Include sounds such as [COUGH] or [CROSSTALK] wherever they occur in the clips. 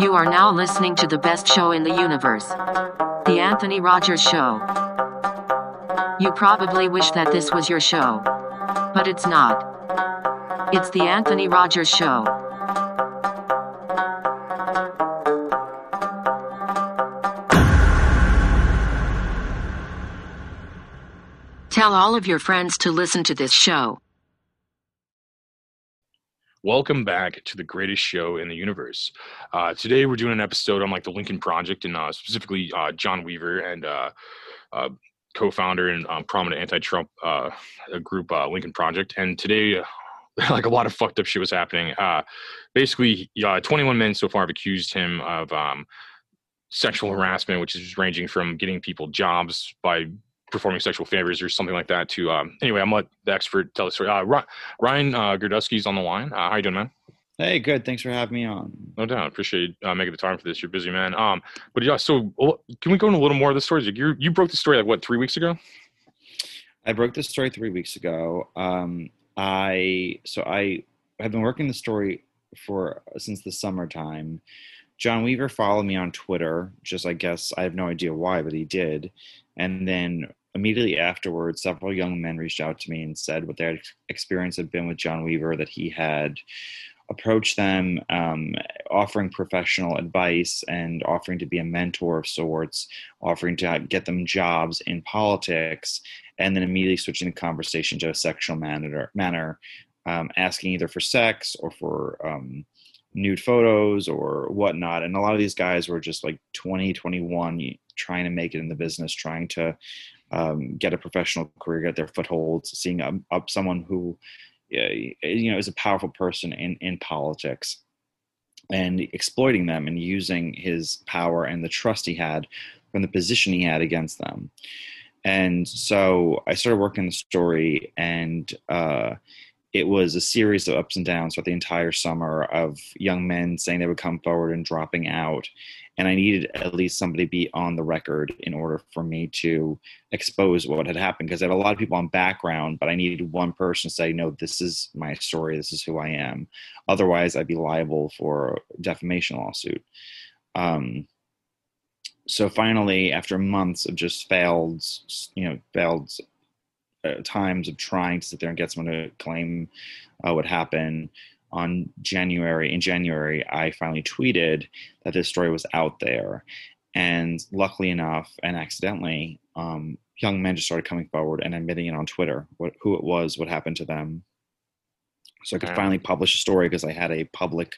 You are now listening to the best show in the universe The Anthony Rogers Show. You probably wish that this was your show, but it's not. It's The Anthony Rogers Show. Tell all of your friends to listen to this show. Welcome back to the greatest show in the universe. Uh, today we're doing an episode on like the Lincoln Project and uh, specifically uh, John Weaver and uh, uh, co-founder and um, prominent anti-Trump uh, group Lincoln Project. And today, [LAUGHS] like a lot of fucked up shit was happening. basically, 21 men so far have accused him of um, sexual harassment, which is ranging from getting people jobs by performing sexual favors or something like that to um anyway i'm let the expert tell the story. Uh ryan uh Girdusky's on the line. Uh, how you doing man? Hey good. Thanks for having me on. No doubt. Appreciate uh, making the time for this. You're busy man. Um but yeah so can we go into a little more of the stories you you broke the story like what three weeks ago? I broke the story three weeks ago. Um i so i have been working the story for since the summertime. John Weaver followed me on Twitter, just I guess I have no idea why, but he did. And then immediately afterwards, several young men reached out to me and said what their experience had been with John Weaver, that he had approached them, um, offering professional advice and offering to be a mentor of sorts, offering to get them jobs in politics, and then immediately switching the conversation to a sexual manner, manner um, asking either for sex or for um, nude photos or whatnot. And a lot of these guys were just like 20, 21, trying to make it in the business, trying to um, get a professional career, get their footholds, seeing up, up someone who, you know, is a powerful person in, in politics and exploiting them and using his power and the trust he had from the position he had against them. And so I started working the story and, uh, it was a series of ups and downs throughout the entire summer of young men saying they would come forward and dropping out. And I needed at least somebody to be on the record in order for me to expose what had happened because I had a lot of people on background, but I needed one person to say, no, this is my story, this is who I am. Otherwise, I'd be liable for defamation lawsuit. Um, so finally, after months of just failed, you know, failed uh, times of trying to sit there and get someone to claim uh, what happened on January. In January, I finally tweeted that this story was out there, and luckily enough, and accidentally, um, young men just started coming forward and admitting it on Twitter, what who it was, what happened to them. So I could finally publish a story because I had a public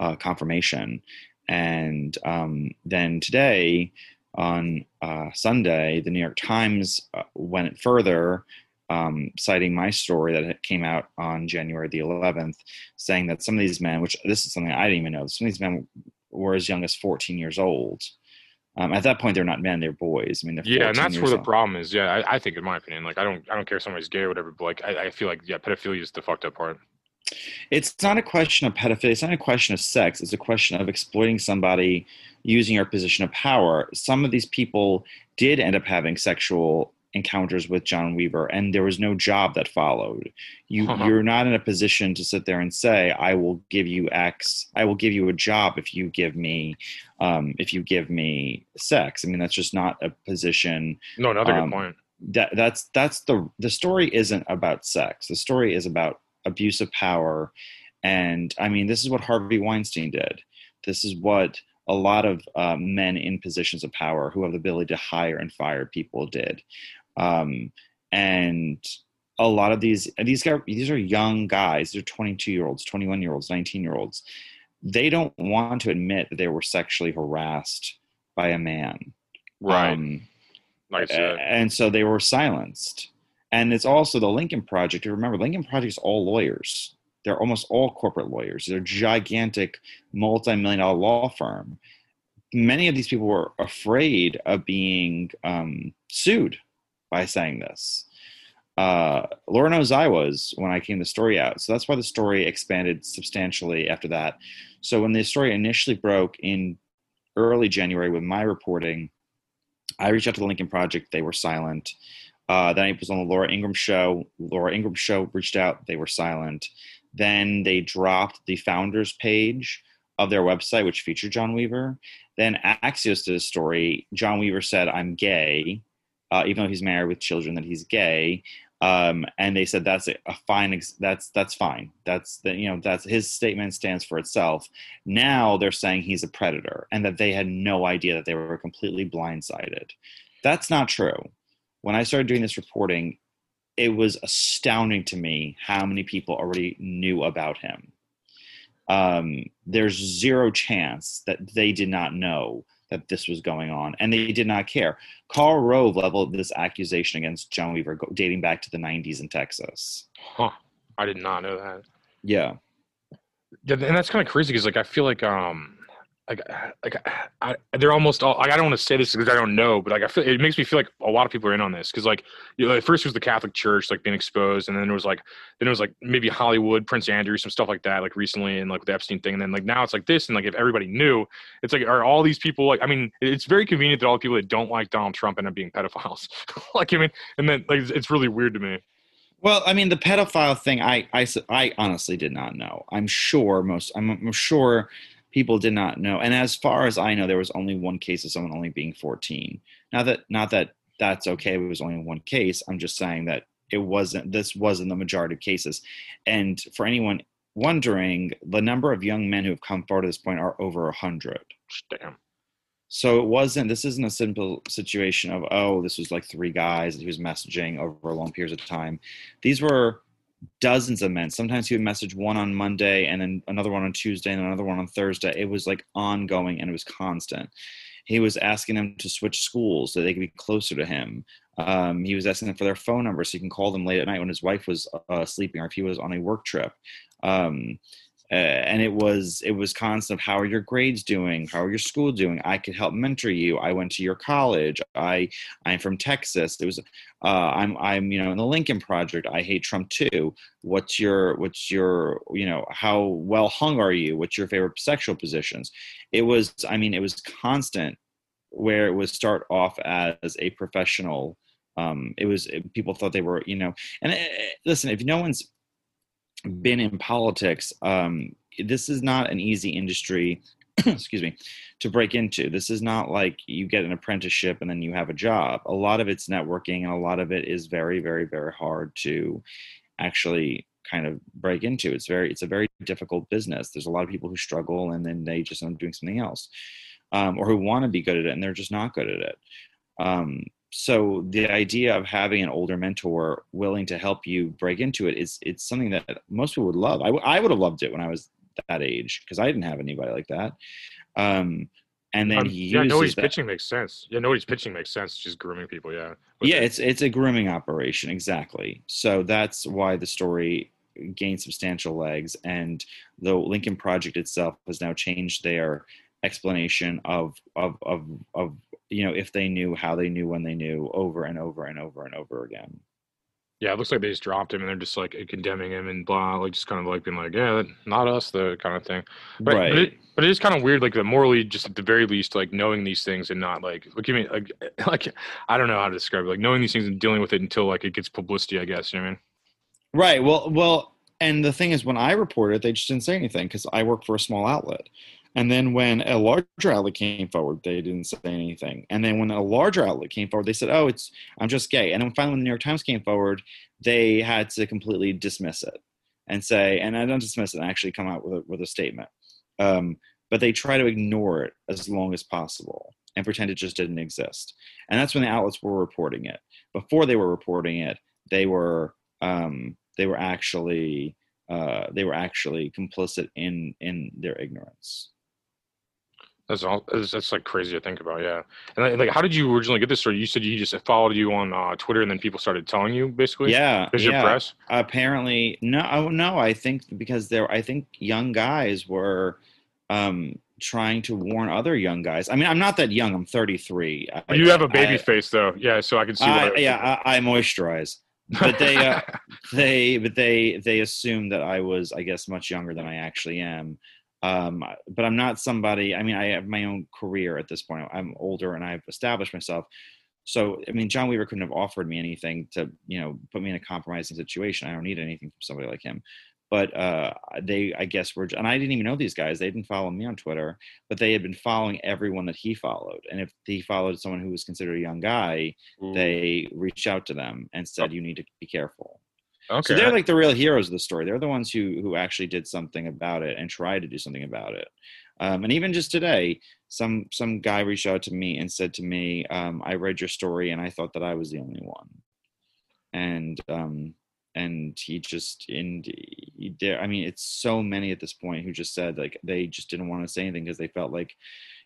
uh, confirmation. And um, then today, on uh, Sunday, the New York Times uh, went further, um, citing my story that came out on January the 11th, saying that some of these men, which this is something I didn't even know, some of these men were as young as 14 years old. Um, at that point, they're not men; they're boys. I mean, yeah, and that's where the problem is. Yeah, I, I, think, in my opinion, like I don't, I don't care if somebody's gay or whatever, but like I, I feel like yeah, pedophilia is the fucked up part. It's not a question of pedophilia. It's not a question of sex. It's a question of exploiting somebody using your position of power. Some of these people did end up having sexual encounters with John Weaver, and there was no job that followed. You uh-huh. you're not in a position to sit there and say, "I will give you X. I will give you a job if you give me, um, if you give me sex." I mean, that's just not a position. No, another um, good point. That that's that's the the story isn't about sex. The story is about abuse of power, and I mean, this is what Harvey Weinstein did. This is what a lot of uh, men in positions of power who have the ability to hire and fire people did. Um, and a lot of these these guys these are young guys they're 22 year olds 21 year olds 19 year olds they don't want to admit that they were sexually harassed by a man. Right. Um, like and so they were silenced. And it's also the lincoln project remember lincoln project is all lawyers. They're almost all corporate lawyers. They're a gigantic, multi-million dollar law firm. Many of these people were afraid of being um, sued by saying this. Uh, Laura knows I was when I came the story out. So that's why the story expanded substantially after that. So when the story initially broke in early January with my reporting, I reached out to the Lincoln Project. They were silent. Uh, then it was on the Laura Ingraham show. Laura Ingraham show reached out. They were silent. Then they dropped the founders page of their website, which featured John Weaver. Then Axios did a story. John Weaver said, "I'm gay," uh, even though he's married with children. That he's gay, um, and they said that's a, a fine. Ex- that's that's fine. That's the you know that's his statement stands for itself. Now they're saying he's a predator, and that they had no idea that they were completely blindsided. That's not true. When I started doing this reporting, it was astounding to me how many people already knew about him. Um, there's zero chance that they did not know that this was going on, and they did not care. Karl Rove leveled this accusation against John Weaver dating back to the 90s in Texas. Huh. I did not know that. Yeah. Yeah, and that's kind of crazy because like I feel like um like like I, they're almost all like I don't want to say this because I don't know, but like I feel it makes me feel like a lot of people are in on this because like you know at first it was the Catholic Church like being exposed, and then it was like then it was like maybe Hollywood, Prince Andrew, some stuff like that like recently, and like the Epstein thing, and then like now it's like this, and like if everybody knew, it's like are all these people like I mean it's very convenient that all the people that don't like Donald Trump end up being pedophiles, [LAUGHS] like I mean, and then like it's really weird to me. Well, I mean, the pedophile thing, I, I, I honestly did not know. I'm sure most, I'm, I'm sure people did not know. And as far as I know, there was only one case of someone only being 14. Now that not that that's okay, it was only one case. I'm just saying that it wasn't. This wasn't the majority of cases. And for anyone wondering, the number of young men who have come forward at this point are over a hundred. Damn. So it wasn't. This isn't a simple situation of oh, this was like three guys that he was messaging over long periods of time. These were dozens of men. Sometimes he would message one on Monday and then another one on Tuesday and another one on Thursday. It was like ongoing and it was constant. He was asking them to switch schools so they could be closer to him. Um, he was asking them for their phone number so he can call them late at night when his wife was uh, sleeping or if he was on a work trip. Um, uh, and it was it was constant how are your grades doing? How are your school doing? I could help mentor you. I went to your college. I i'm from texas. It was uh, i'm i'm you know in the lincoln project. I hate trump too. What's your what's your you know how well hung are you? What's your favorite sexual positions? It was i mean it was constant where it would start off as a professional um it was people thought they were you know and uh, listen if no one's been in politics, um, this is not an easy industry. [CLEARS THROAT] excuse me, to break into. This is not like you get an apprenticeship and then you have a job. A lot of it's networking, and a lot of it is very, very, very hard to actually kind of break into. It's very, it's a very difficult business. There's a lot of people who struggle and then they just end up doing something else, um, or who want to be good at it and they're just not good at it. Um, so the idea of having an older mentor willing to help you break into it is it's something that most people would love. I, w- I would have loved it when I was that age because I didn't have anybody like that. Um, and then um, he yeah, nobody's that. pitching makes sense. Yeah, nobody's pitching makes sense. Just grooming people. Yeah. Yeah, it's it's a grooming operation exactly. So that's why the story gained substantial legs, and the Lincoln Project itself has now changed their explanation of of of of you know if they knew how they knew when they knew over and over and over and over again. Yeah it looks like they just dropped him and they're just like condemning him and blah like just kind of like being like yeah not us the kind of thing. But, right. but, it, but it is kind of weird like the morally just at the very least like knowing these things and not like look at me like [LAUGHS] like i don't know how to describe it like knowing these things and dealing with it until like it gets publicity i guess you know what i mean? Right well well and the thing is when i reported they just didn't say anything because i work for a small outlet and then when a larger outlet came forward, they didn't say anything. And then when a larger outlet came forward, they said, "Oh, it's I'm just gay." And then finally, when the New York Times came forward, they had to completely dismiss it and say, and I don't dismiss it, and actually come out with a, with a statement. Um, but they try to ignore it as long as possible and pretend it just didn't exist. And that's when the outlets were reporting it. Before they were reporting it, they were um, they were actually uh, they were actually complicit in in their ignorance. That's all. That's, that's, like crazy to think about. Yeah. And like, how did you originally get this story? You said you just followed you on uh, Twitter, and then people started telling you, basically. Yeah. Is yeah. your press? Apparently, no. Oh, no. I think because there, I think young guys were um, trying to warn other young guys. I mean, I'm not that young. I'm 33. I, you have a baby I, face, though. Yeah. So I can see. I, yeah, I, I moisturize. but they uh, [LAUGHS] they but they they assumed that I was I guess much younger than I actually am um, but i'm not somebody i mean i have my own career at this point i'm older and i've established myself so i mean john weaver couldn't have offered me anything to you know put me in a compromising situation i don't need anything from somebody like him but uh, they I guess were and I didn't even know these guys. They didn't follow me on Twitter, but they had been following everyone that he followed. And if he followed someone who was considered a young guy, Ooh. they reached out to them and said, "You need to be careful." Okay. So they're like the real heroes of the story. They're the ones who who actually did something about it and tried to do something about it. Um, and even just today, some some guy reached out to me and said to me, um, "I read your story and I thought that I was the only one." And um, and he just and he did. I mean, it's so many at this point who just said like they just didn't want to say anything because they felt like,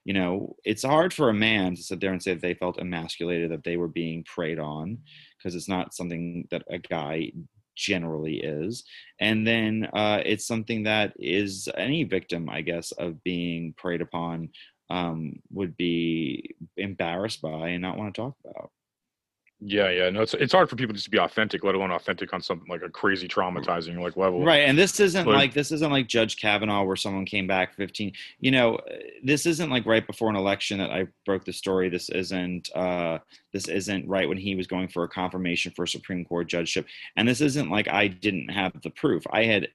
you know, it's hard for a man to sit there and say that they felt emasculated, that they were being preyed on, because it's not something that a guy generally is. And then uh, it's something that is any victim i guess of being preyed upon um, would be embarrassed by and not want to talk about Yeah, yeah. No, it's it's hard for people just to be authentic, let alone authentic on something like a crazy traumatizing like level. right and this isn't Like- like this isn't like judge kavanaugh where someone came back 15 you know this isn't like right before an election that i broke the story this isn't uh this isn't right when he was going for a confirmation for a supreme court judgeship and this isn't like i didn't have the proof i had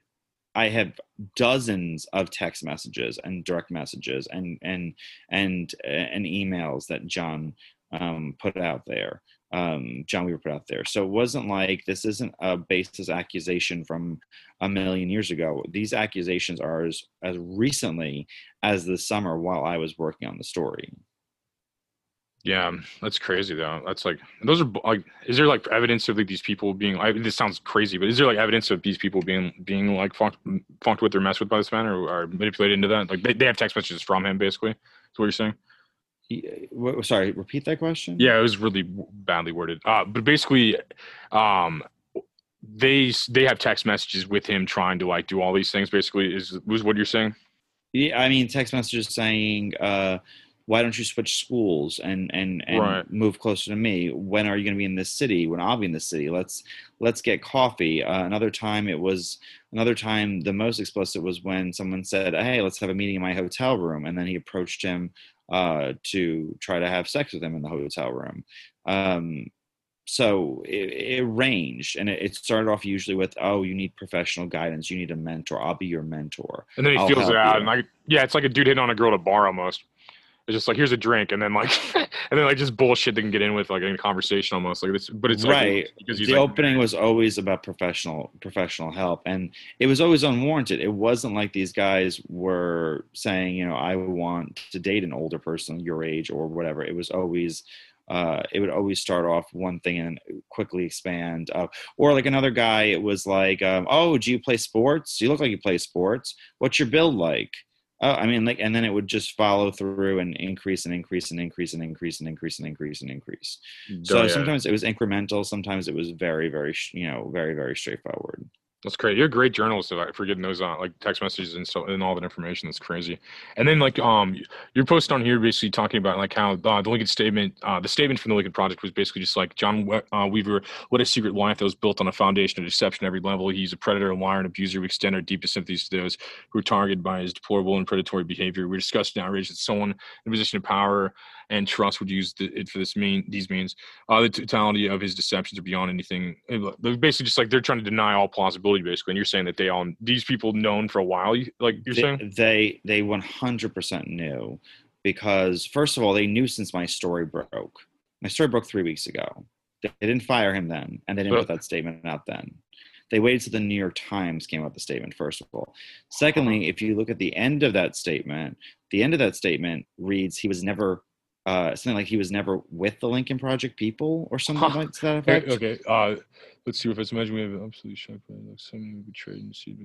i have dozens of text messages and direct messages and and and and emails that john um, put out there um, John Weaver put out there. So it wasn't like this isn't a baseless accusation from a million years ago. These accusations are as, as recently as the summer while I was working on the story. Yeah, that's crazy though. That's like those are like. Is there like evidence of like these people being? I, this sounds crazy, but is there like evidence of these people being being like funked, funked with or messed with by this man or, or manipulated into that? Like they, they have text messages from him, basically. Is what you're saying. Sorry, repeat that question. Yeah, it was really badly worded. Uh, but basically, um, they they have text messages with him trying to like do all these things. Basically, is was what you're saying? Yeah, I mean, text messages saying, uh, "Why don't you switch schools and and and Right. move closer to me? When are you going to be in this city? When I'll be in this city? Let's let's get coffee." Uh, another time, it was another time. The most explicit was when someone said, "Hey, let's have a meeting in my hotel room," and then he approached him uh, to try to have sex with him in the hotel room. Um, so it, it ranged, and it, it started off usually with, "Oh, you need professional guidance. You need a mentor. I'll be your mentor." And then he I'll feels it out, you. and like yeah, it's like a dude hitting on a girl at a bar almost. It's just like here's a drink, and then like [LAUGHS] and then like just bullshit they can get in with like in a conversation almost like this. But it's like, right. because the like, opening was always about professional professional help and it was always unwarranted. It wasn't like these guys were saying you know i want to date an older person your age or whatever. It was always uh, it would always start off one thing and quickly expand uh, or like another guy it was like um, oh do you play sports? You look like you play sports. What's your build like Oh, I mean, like, and then it would just follow through and increase and increase and increase and increase and increase and increase and increase. So yeah. sometimes it was incremental. Sometimes it was very, very, you know, very, very straightforward. That's great. You're a great journalist for getting those on like text messages and so and all that information. That's crazy. And then like um your post on here basically talking about like how uh, the Lincoln statement, uh, the statement from the Lincoln Project was basically just like John We- uh, Weaver led a secret life that was built on a foundation of deception at every level. He's a predator, a liar, and abuser. We extend our deepest sympathies to those who are targeted by his deplorable and predatory behavior. We're disgusted and outraged that someone in a position of power and trust would use the, it for this mean these means. Uh, the totality of his deceptions are beyond anything. They're basically just like they're trying to deny all plausibility, basically. And you're saying that they all these people known for a while, you- like you're they, saying. they they 100% knew because first of all, they knew since my story broke. My story broke three weeks ago. They, didn't fire him then, and they didn't Well- put that statement out then. They waited till the New York Times came out with the statement. First of all, secondly, if you look at the end of that statement, the end of that statement reads he was never. Uh, something like he was never with the Lincoln Project people or something Huh. like to that Okay, effect. okay. Uh, let's see if it's imagine we have an absolute shock value, like who betrayed and deceived.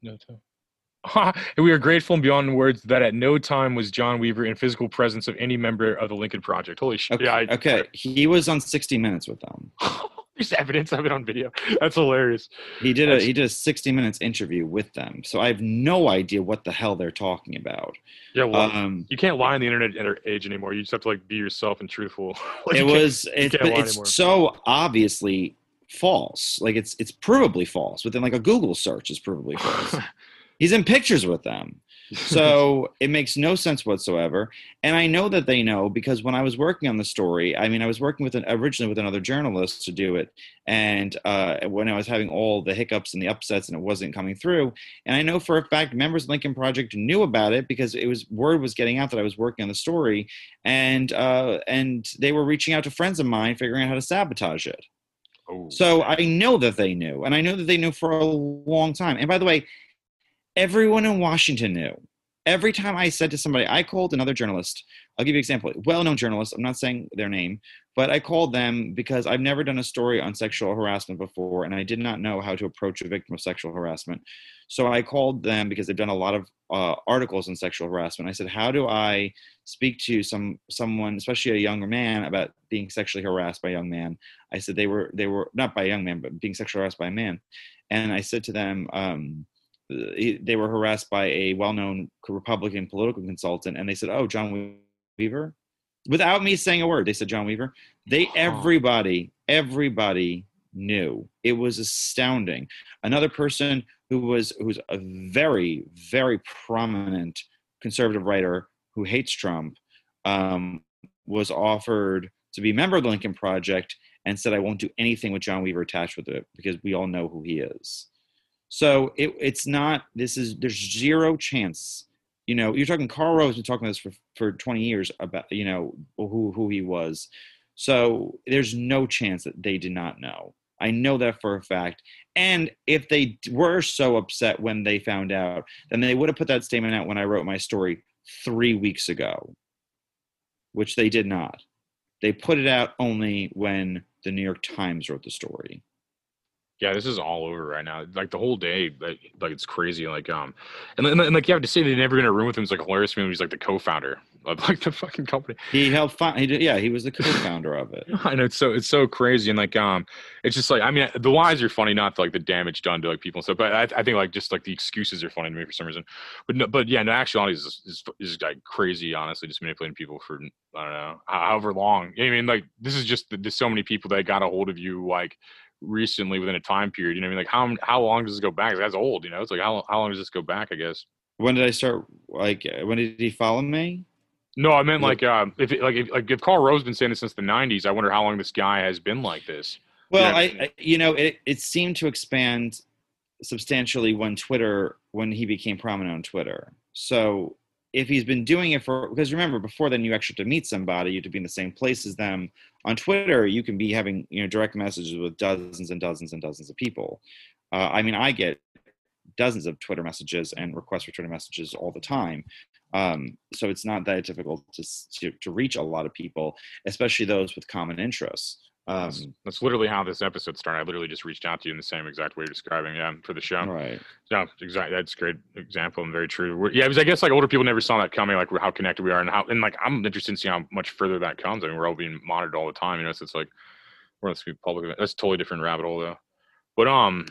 No time. [LAUGHS] and we are grateful and beyond words that at no time was John Weaver in physical presence of any member of the Lincoln Project. Holy shit! Okay, Yeah, I, okay. He was on 60 Minutes with them. [LAUGHS] There's evidence of it on video. That's hilarious. He did a That's- he did a 60 minutes interview with them. So I have no idea what the hell they're talking about. Yeah, well, Um, you can't lie on the internet age anymore. You just have to like be yourself and truthful. [LAUGHS] Like, it was it's, it's anymore. so obviously false. Like it's it's provably false. Within like a Google search is provably false. [LAUGHS] He's in pictures with them. [LAUGHS] So [LAUGHS] it makes no sense whatsoever. And I know that they know because when I was working on the story, I mean, I was working with an, originally with another journalist to do it. And uh, when I was having all the hiccups and the upsets and it wasn't coming through, and I know for a fact members of Lincoln Project knew about it because it was word was getting out that I was working on the story, and uh, and they were reaching out to friends of mine, figuring out how to sabotage it. Oh, So I know that they knew, and I know that they knew for a long time. And by the way, everyone in Washington knew. Every time I said to somebody, I called another journalist. I'll give you an example. Well-known journalist. I'm not saying their name, but I called them because I've never done a story on sexual harassment before, and I did not know how to approach a victim of sexual harassment. So I called them because they've done a lot of uh, articles on sexual harassment. I said, "How do I speak to some someone, especially a younger man, about being sexually harassed by a young man?" I said they were they were not by a young man, but being sexually harassed by a man. And I said to them, um, they were harassed by a well-known Republican political consultant, and they said, "Oh, John Weaver," without me saying a word. They said, "John Weaver." They everybody everybody knew. It was astounding. Another person who was who's a very very prominent conservative writer who hates Trump um, was offered to be a member of the Lincoln Project and said, I won't do anything with John Weaver attached with it because we all know who he is. So it, it's not, this is, there's zero chance. You know, you're talking, Karl Rove's been talking about this for, for 20 years about, you know, who, who he was. So there's no chance that they did not know. I know that for a fact. And if they were so upset when they found out, then they would have put that statement out when I wrote my story three weeks ago, which they did not. They put it out only when the New York Times wrote the story. Yeah, this is all over right now. Like the whole day, like, like it's crazy. Like um, and, then and like you have to say they never in a room with him. It's like hilarious. to me when He's like the co-founder of like the fucking company. He helped. Fi- he did, yeah, he was the co-founder of it. [LAUGHS] I know it's so it's so crazy and like um it's just like I mean the lies are funny not like the damage done to like people and stuff but I, I think like just like the excuses are funny to me for some reason but no, but yeah no actuality is, is is like crazy honestly just manipulating people for I don't know however long I mean like this is just there's so many people that got a hold of you like recently within a time period you know what I mean like how how long does this go back that's old you know it's like how how long does this go back I guess When did I start? Like, uh, when did he follow me? no I meant like um if it, like if, like if Karl Rove's been saying this since the 90s I wonder how long this guy has been like this Well, Yeah. I, I, you know, it, it seemed to expand substantially when Twitter, when he became prominent on Twitter. So if he's been doing it for, because remember, before then you actually had to meet somebody, you had to be in the same place as them. On Twitter, you can be having, you know, direct messages with dozens and dozens and dozens of people. Uh, I mean, I get dozens of Twitter messages and requests for Twitter messages all the time. Um, so it's not that difficult to, to to reach a lot of people, especially those with common interests. That's, Um, that's literally how this episode started. I literally just reached out to you in the same exact way you're describing, yeah, for the show. right. Yeah, exactly. That's a great example and very true. We're, yeah, because I guess like older people never saw that coming, like how connected we are, and how and like I'm interested in seeing how much further that comes. I mean, we're all being monitored all the time, you know. So it's like we're let's be public. That's a totally different rabbit hole though. But um,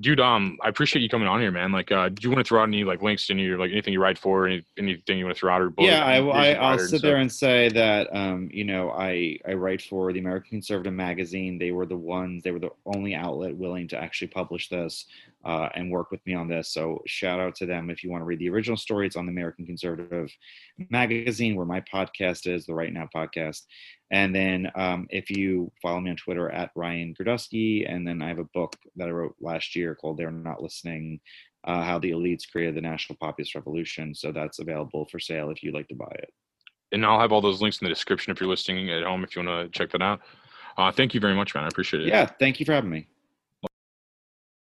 dude, um, I appreciate you coming on here, man. Like, uh, do you want to throw out any like links to any or like anything you write for, any anything you want to throw out or book? yeah, I, I I'll writer sit there and say that, um, you know, I, I write for the American Conservative magazine. They were the ones, they were the only outlet willing to actually publish this uh, and work with me on this. So shout out to them. If you want to read the original story, it's on the American Conservative magazine, where my podcast is, the Right Now podcast. And then um, if you follow me on Twitter at Ryan Girdusky, and then I have a book that I wrote last year called They're Not Listening uh, how the elites created the national populist revolution. So that's available for sale if you'd like to buy it. and I'll have all those links in the description if you're listening at home if you want to check that out. Uh, thank you very much, man. I appreciate it. Yeah, thank you for having me.